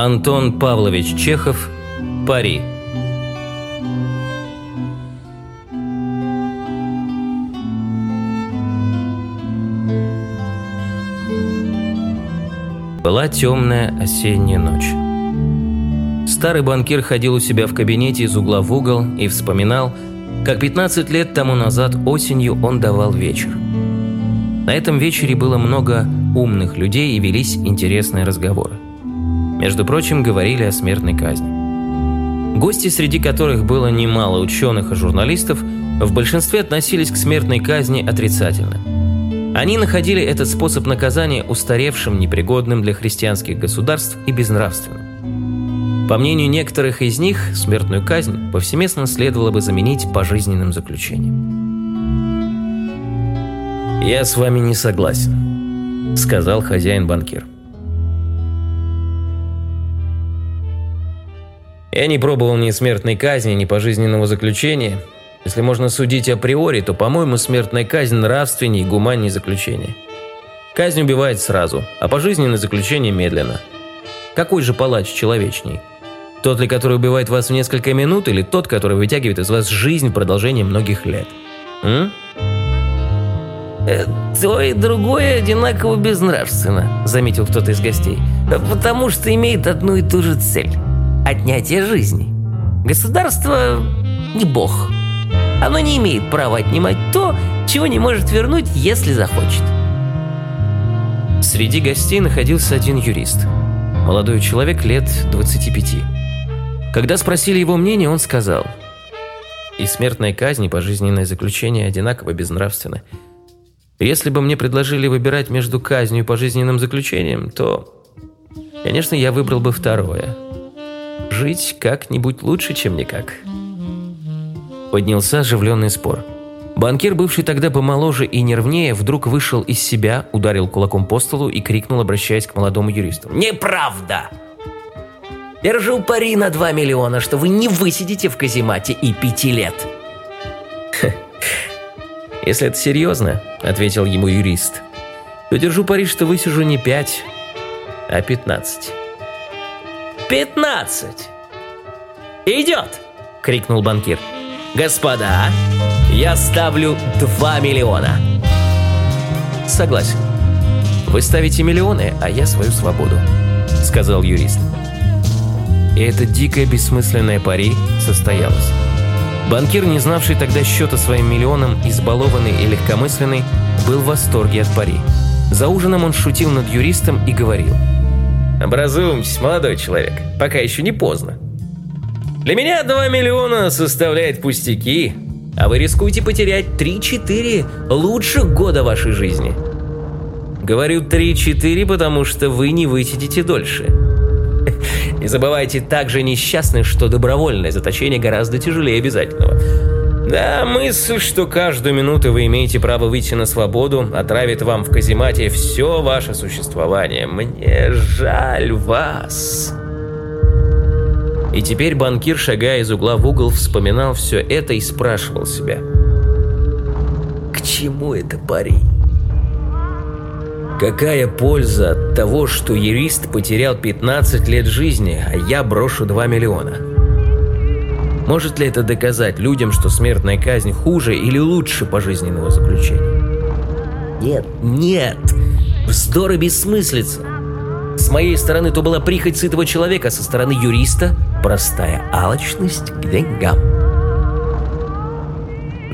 Антон Павлович Чехов «Пари» Была темная осенняя ночь. Старый банкир ходил у себя в кабинете из угла в угол и вспоминал, как 15 лет тому назад осенью он давал вечер. На этом вечере было много умных людей и велись интересные разговоры. Между прочим, говорили о смертной казни. Гости, среди которых было немало ученых и журналистов, в большинстве относились к смертной казни отрицательно. Они находили этот способ наказания устаревшим, непригодным для христианских государств и безнравственным. По мнению некоторых из них, смертную казнь повсеместно следовало бы заменить пожизненным заключением. «Я с вами не согласен», – сказал хозяин-банкир. «Я не пробовал ни смертной казни, ни пожизненного заключения. Если можно судить априори, то, по-моему, смертная казнь нравственнее и гуманнее заключения. Казнь убивает сразу, а пожизненное заключение медленно. Какой же палач человечней? Тот ли, который убивает вас в несколько минут, или тот, который вытягивает из вас жизнь в продолжении многих лет? М? Э, то и другое одинаково безнравственно», – заметил кто-то из гостей. «Потому что имеет одну и ту же цель – отнятие жизни. Государство не бог. Оно не имеет права отнимать то, чего не может вернуть, если захочет». Среди гостей находился один юрист. Молодой человек лет 25. Когда спросили его мнение, он сказал – и смертная казнь, и пожизненное заключение одинаково безнравственны. Если бы мне предложили выбирать между казнью и пожизненным заключением, то, конечно, я выбрал бы второе. Жить как-нибудь лучше, чем никак. Поднялся оживленный спор. Банкир, бывший тогда помоложе и нервнее, вдруг вышел из себя, ударил кулаком по столу и крикнул, обращаясь к молодому юристу. «Неправда! Держу пари на 2 миллиона, что вы не высидите в каземате и пяти лет!» «Если это серьезно», — ответил ему юрист, «то держу пари, что высижу не пять, а пятнадцать». «Пятнадцать! Идет!» — крикнул банкир. «Господа, я ставлю два миллиона!» «Согласен. Вы ставите миллионы, а я свою свободу», — сказал юрист. И это дикое бессмысленное пари состоялось. Банкир, не знавший тогда счета своим миллионам, избалованный и легкомысленный, был в восторге от пари. За ужином он шутил над юристом и говорил. «Образуемся, молодой человек, пока еще не поздно. Для меня 2 миллиона составляет пустяки, а вы рискуете потерять 3-4 лучших года вашей жизни. Говорю 3-4, потому что вы не высидите дольше. Не забывайте также несчастных, что добровольное заточение гораздо тяжелее обязательного. Да, мысль, что каждую минуту вы имеете право выйти на свободу, отравит вам в каземате все ваше существование. Мне жаль вас. И теперь банкир, шагая из угла в угол, вспоминал все это и спрашивал себя. К чему это пари? Какая польза от того, что юрист потерял 15 лет жизни, а я брошу 2 миллиона? Может ли это доказать людям, что смертная казнь хуже или лучше пожизненного заключения? Нет, нет, вздор и бессмыслица. С моей стороны то была прихоть сытого человека, со стороны юриста – простая алчность к деньгам.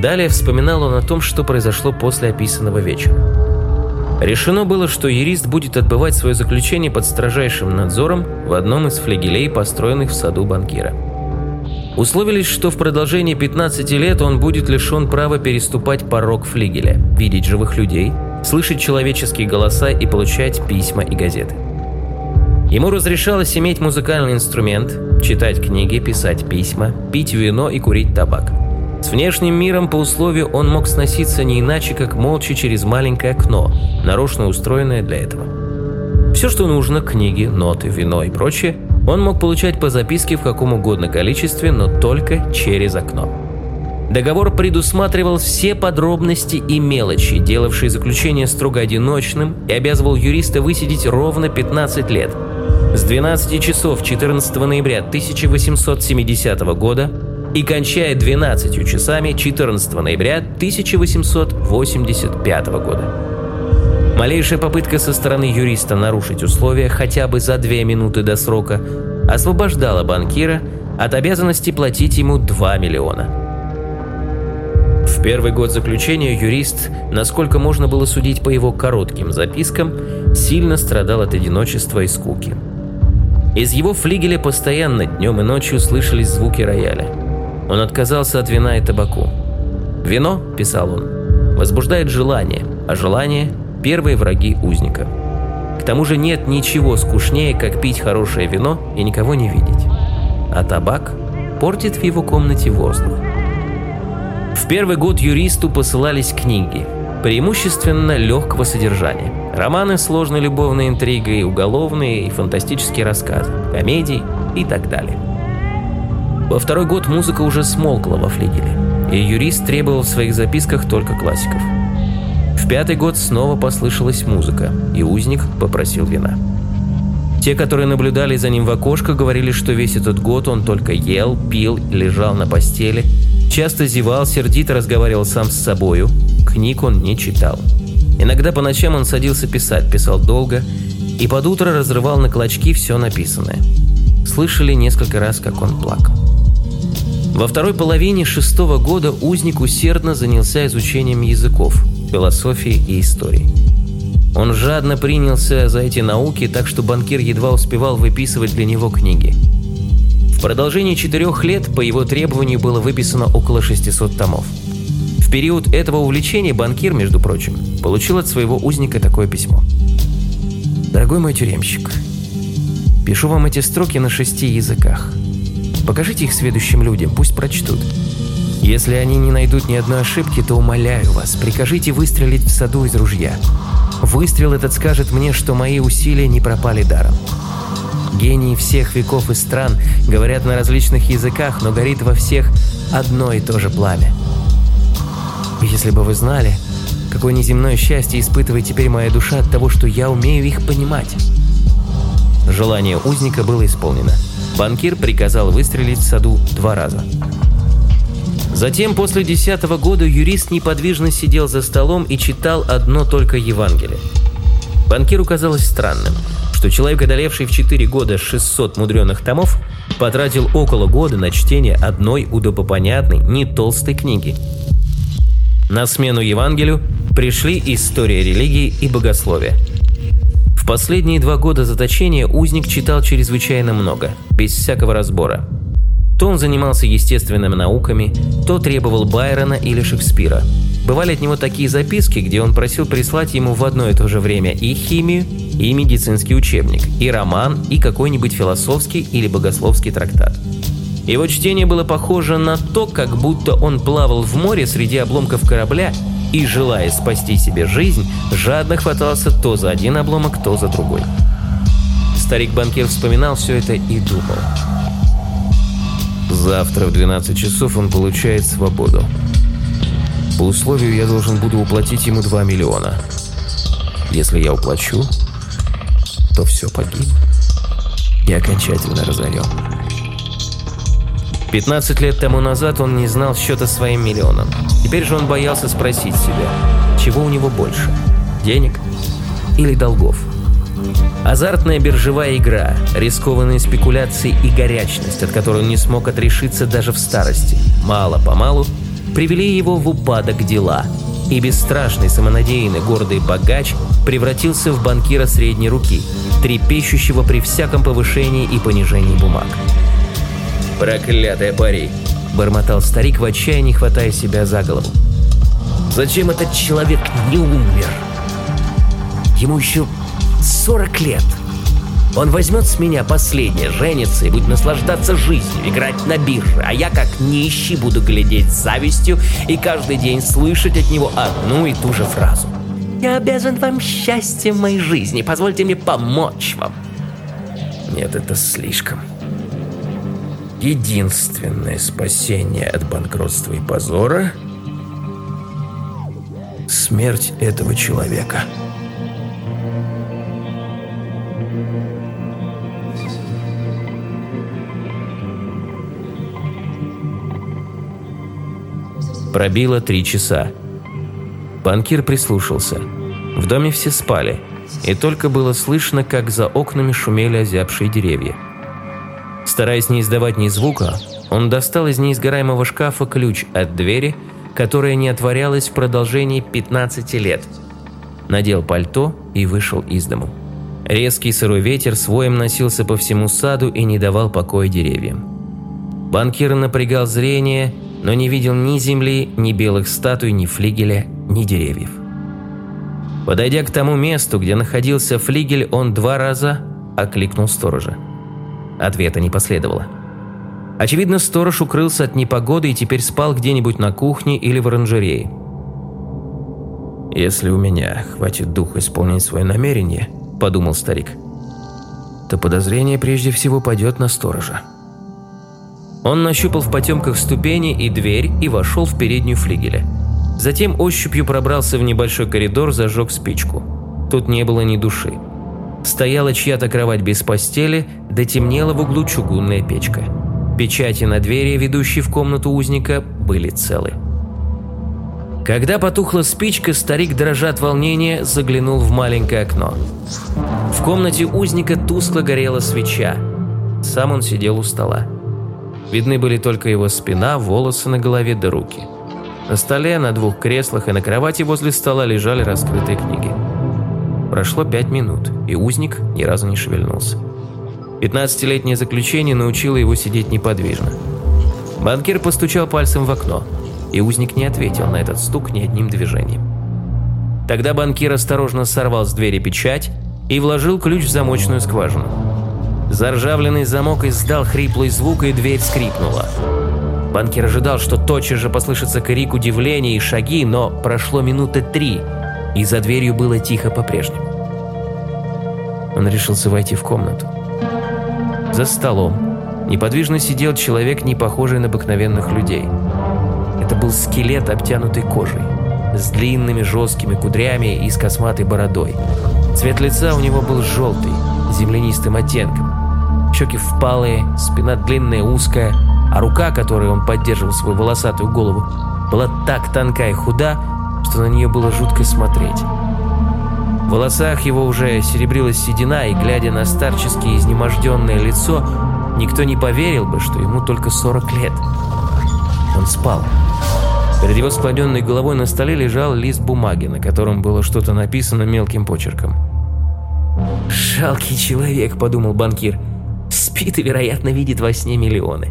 Далее вспоминал он о том, что произошло после описанного вечера. Решено было, что юрист будет отбывать свое заключение под строжайшим надзором в одном из флегелей, построенных в саду банкира. Условились, что в продолжении 15 лет он будет лишен права переступать порог флигеля, видеть живых людей, слышать человеческие голоса и получать письма и газеты. Ему разрешалось иметь музыкальный инструмент, читать книги, писать письма, пить вино и курить табак. С внешним миром по условию он мог сноситься не иначе, как молча через маленькое окно, нарочно устроенное для этого. Все, что нужно, книги, ноты, вино и прочее, он мог получать по записке в каком угодно количестве, но только через окно. Договор предусматривал все подробности и мелочи, делавшие заключение строго одиночным, и обязывал юриста высидеть ровно 15 лет. С 12 часов 14 ноября 1870 года и кончая 12 часами 14 ноября 1885 года. Малейшая попытка со стороны юриста нарушить условия хотя бы за две минуты до срока освобождала банкира от обязанности платить ему 2 миллиона. В первый год заключения юрист, насколько можно было судить по его коротким запискам, сильно страдал от одиночества и скуки. Из его флигеля постоянно днем и ночью слышались звуки рояля. Он отказался от вина и табаку. «Вино», – писал он, – «возбуждает желание, а желание – первые враги узника». К тому же нет ничего скучнее, как пить хорошее вино и никого не видеть. А табак портит в его комнате воздух. В первый год юристу посылались книги, преимущественно легкого содержания. Романы с сложной любовной интригой, уголовные и фантастические рассказы, комедии и так далее. Во второй год музыка уже смолкла во флигеле, и юрист требовал в своих записках только классиков. Пятый год снова послышалась музыка, и узник попросил вина. Те, которые наблюдали за ним в окошко, говорили, что весь этот год он только ел, пил, лежал на постели, часто зевал, сердито разговаривал сам с собою, книг он не читал. Иногда по ночам он садился писать, писал долго, и под утро разрывал на клочки все написанное. Слышали несколько раз, как он плакал. Во второй половине шестого года узник усердно занялся изучением языков, философии и истории. Он жадно принялся за эти науки, так что банкир едва успевал выписывать для него книги. В продолжении четырех лет по его требованию было выписано около 600 томов. В период этого увлечения банкир, между прочим, получил от своего узника такое письмо. «Дорогой мой тюремщик, пишу вам эти строки на шести языках. Покажите их следующим людям, пусть прочтут. Если они не найдут ни одной ошибки, то умоляю вас, прикажите выстрелить в саду из ружья. Выстрел этот скажет мне, что мои усилия не пропали даром. Гении всех веков и стран говорят на различных языках, но горит во всех одно и то же пламя – если бы вы знали, какое неземное счастье испытывает теперь моя душа от того, что я умею их понимать. Желание узника было исполнено. Банкир приказал выстрелить в саду два раза. Затем, после десятого года, юрист неподвижно сидел за столом и читал одно только Евангелие. Банкиру казалось странным, что человек, одолевший в 4 года 600 мудреных томов, потратил около года на чтение одной удобопонятной, не толстой книги – на смену Евангелию пришли история религии и богословия. В последние два года заточения узник читал чрезвычайно много, без всякого разбора. То он занимался естественными науками, то требовал Байрона или Шекспира. Бывали от него такие записки, где он просил прислать ему в одно и то же время и химию, и медицинский учебник, и роман, и какой-нибудь философский или богословский трактат. Его чтение было похоже на то, как будто он плавал в море среди обломков корабля и, желая спасти себе жизнь, жадно хватался то за один обломок, то за другой. Старик-банкир вспоминал все это и думал. Завтра в 12 часов он получает свободу. По условию я должен буду уплатить ему 2 миллиона. Если я уплачу, то все погиб. Я окончательно разорен. 15 лет тому назад он не знал счета своим миллионам. Теперь же он боялся спросить себя, чего у него больше – денег или долгов. Азартная биржевая игра, рискованные спекуляции и горячность, от которой он не смог отрешиться даже в старости, мало-помалу привели его в упадок дела, и бесстрашный, самонадеянный, гордый богач превратился в банкира средней руки, трепещущего при всяком повышении и понижении бумаг. «Проклятая пари!» – бормотал старик в отчаянии, хватая себя за голову. «Зачем этот человек не умер? Ему еще 40 лет. Он возьмет с меня последнее, женится и будет наслаждаться жизнью, играть на бирже, а я как нищий буду глядеть с завистью и каждый день слышать от него одну и ту же фразу. «Я обязан вам счастьем моей жизни, позвольте мне помочь вам». Нет, это слишком единственное спасение от банкротства и позора – смерть этого человека. Пробило три часа. Банкир прислушался. В доме все спали, и только было слышно, как за окнами шумели озябшие деревья. Стараясь не издавать ни звука, он достал из неизгораемого шкафа ключ от двери, которая не отворялась в продолжении 15 лет. Надел пальто и вышел из дому. Резкий сырой ветер своим носился по всему саду и не давал покоя деревьям. Банкир напрягал зрение, но не видел ни земли, ни белых статуй, ни флигеля, ни деревьев. Подойдя к тому месту, где находился флигель, он два раза окликнул сторожа. Ответа не последовало. Очевидно, сторож укрылся от непогоды и теперь спал где-нибудь на кухне или в оранжерее. «Если у меня хватит духа исполнить свое намерение», – подумал старик, – то подозрение прежде всего пойдет на сторожа. Он нащупал в потемках ступени и дверь и вошел в переднюю флигеля. Затем ощупью пробрался в небольшой коридор, зажег спичку. Тут не было ни души. Стояла чья-то кровать без постели, да темнела в углу чугунная печка. Печати на двери, ведущей в комнату узника, были целы. Когда потухла спичка, старик, дрожа от волнения, заглянул в маленькое окно. В комнате узника тускло горела свеча. Сам он сидел у стола. Видны были только его спина, волосы на голове да руки. На столе, на двух креслах и на кровати возле стола лежали раскрытые книги. Прошло пять минут, и узник ни разу не шевельнулся. Пятнадцатилетнее заключение научило его сидеть неподвижно. Банкир постучал пальцем в окно, и узник не ответил на этот стук ни одним движением. Тогда банкир осторожно сорвал с двери печать и вложил ключ в замочную скважину. Заржавленный замок издал хриплый звук, и дверь скрипнула. Банкир ожидал, что тотчас же послышится крик удивления и шаги, но прошло минуты три, и за дверью было тихо по-прежнему. Он решился войти в комнату. За столом неподвижно сидел человек, не похожий на обыкновенных людей. Это был скелет, обтянутый кожей, с длинными жесткими кудрями и с косматой бородой. Цвет лица у него был желтый, землянистым оттенком. Щеки впалые, спина длинная, узкая, а рука, которой он поддерживал свою волосатую голову, была так тонка и худа, что на нее было жутко смотреть. В волосах его уже серебрилась седина, и, глядя на старчески изнеможденное лицо, никто не поверил бы, что ему только 40 лет. Он спал. Перед его склоненной головой на столе лежал лист бумаги, на котором было что-то написано мелким почерком. «Жалкий человек», — подумал банкир. «Спит и, вероятно, видит во сне миллионы.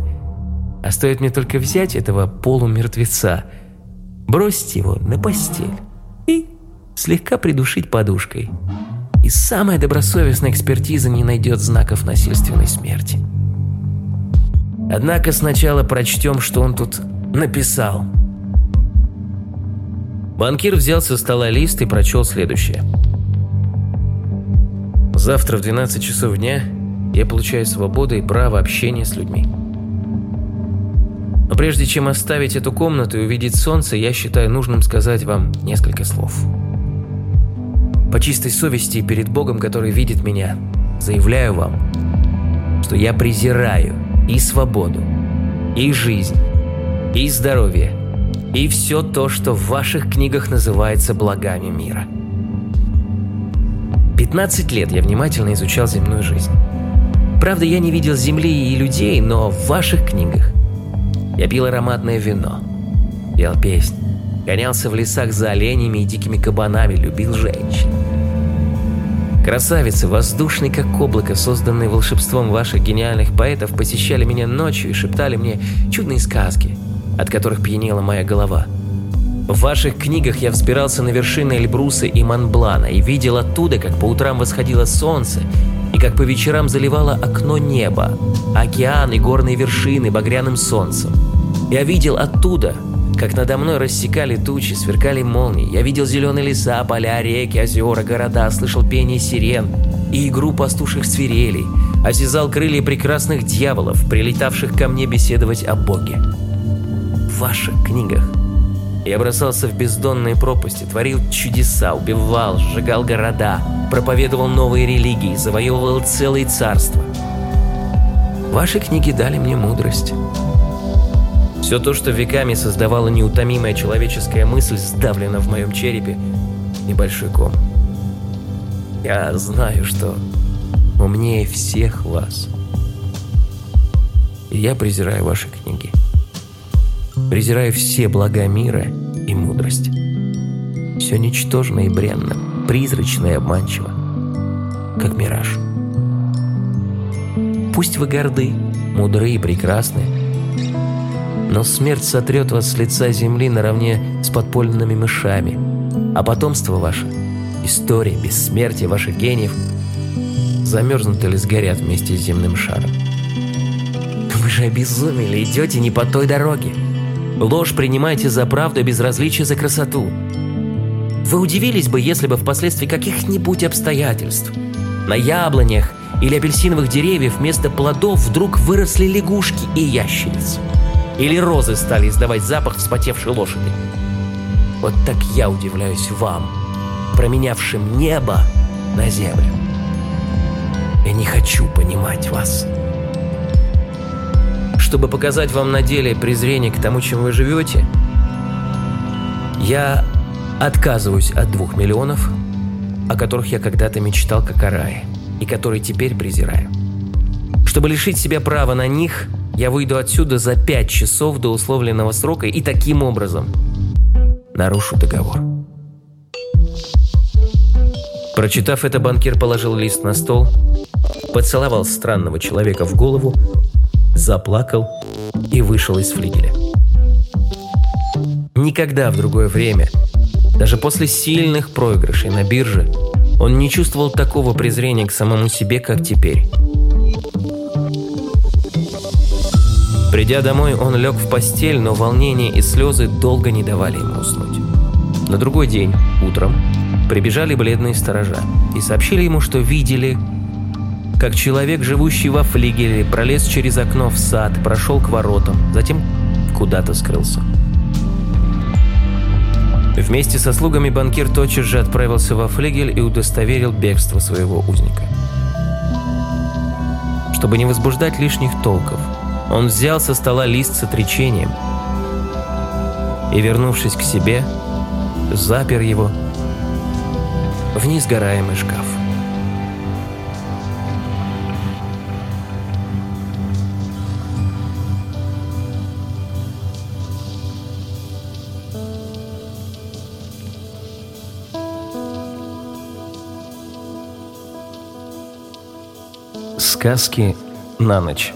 А стоит мне только взять этого полумертвеца, бросить его на постель и слегка придушить подушкой. И самая добросовестная экспертиза не найдет знаков насильственной смерти. Однако сначала прочтем, что он тут написал. Банкир взял со стола лист и прочел следующее. Завтра в 12 часов дня я получаю свободу и право общения с людьми. Но прежде чем оставить эту комнату и увидеть солнце, я считаю нужным сказать вам несколько слов. По чистой совести и перед Богом, который видит меня, заявляю вам, что я презираю и свободу, и жизнь, и здоровье, и все то, что в ваших книгах называется благами мира. 15 лет я внимательно изучал земную жизнь. Правда, я не видел земли и людей, но в ваших книгах я пил ароматное вино, пел песни, Гонялся в лесах за оленями и дикими кабанами, любил женщин. Красавицы, воздушные как облако, созданные волшебством ваших гениальных поэтов, посещали меня ночью и шептали мне чудные сказки, от которых пьянела моя голова. В ваших книгах я взбирался на вершины Эльбруса и Монблана и видел оттуда, как по утрам восходило солнце и как по вечерам заливало окно неба, океан и горные вершины багряным солнцем. Я видел оттуда, как надо мной рассекали тучи, сверкали молнии. Я видел зеленые леса, поля, реки, озера, города, слышал пение сирен и игру пастуших свирелей, осязал крылья прекрасных дьяволов, прилетавших ко мне беседовать о Боге. В ваших книгах я бросался в бездонные пропасти, творил чудеса, убивал, сжигал города, проповедовал новые религии, завоевывал целые царства. Ваши книги дали мне мудрость. Все то, что веками создавала неутомимая человеческая мысль, сдавлено в моем черепе небольшой ком. Я знаю, что умнее всех вас. И я презираю ваши книги. Презираю все блага мира и мудрость. Все ничтожно и бренно, призрачно и обманчиво, как мираж. Пусть вы горды, мудры и прекрасны, но смерть сотрет вас с лица земли наравне с подпольными мышами, а потомство ваше, история, бессмертие ваших гениев замерзнут или сгорят вместе с земным шаром. Вы же обезумели, идете не по той дороге. Ложь принимаете за правду, а безразличие за красоту. Вы удивились бы, если бы впоследствии каких-нибудь обстоятельств на яблонях или апельсиновых деревьев вместо плодов вдруг выросли лягушки и ящерицы. Или розы стали издавать запах вспотевшей лошади. Вот так я удивляюсь вам, променявшим небо на землю. Я не хочу понимать вас. Чтобы показать вам на деле презрение к тому, чем вы живете, я отказываюсь от двух миллионов, о которых я когда-то мечтал как о рае, и которые теперь презираю. Чтобы лишить себя права на них, я выйду отсюда за пять часов до условленного срока и таким образом нарушу договор. Прочитав это, банкир положил лист на стол, поцеловал странного человека в голову, заплакал и вышел из флигеля. Никогда в другое время, даже после сильных проигрышей на бирже, он не чувствовал такого презрения к самому себе, как теперь. Придя домой, он лег в постель, но волнение и слезы долго не давали ему уснуть. На другой день, утром, прибежали бледные сторожа и сообщили ему, что видели, как человек, живущий во флигеле, пролез через окно в сад, прошел к воротам, затем куда-то скрылся. Вместе со слугами банкир тотчас же отправился во флигель и удостоверил бегство своего узника. Чтобы не возбуждать лишних толков, он взял со стола лист с отречением и, вернувшись к себе, запер его в несгораемый шкаф. Сказки на ночь.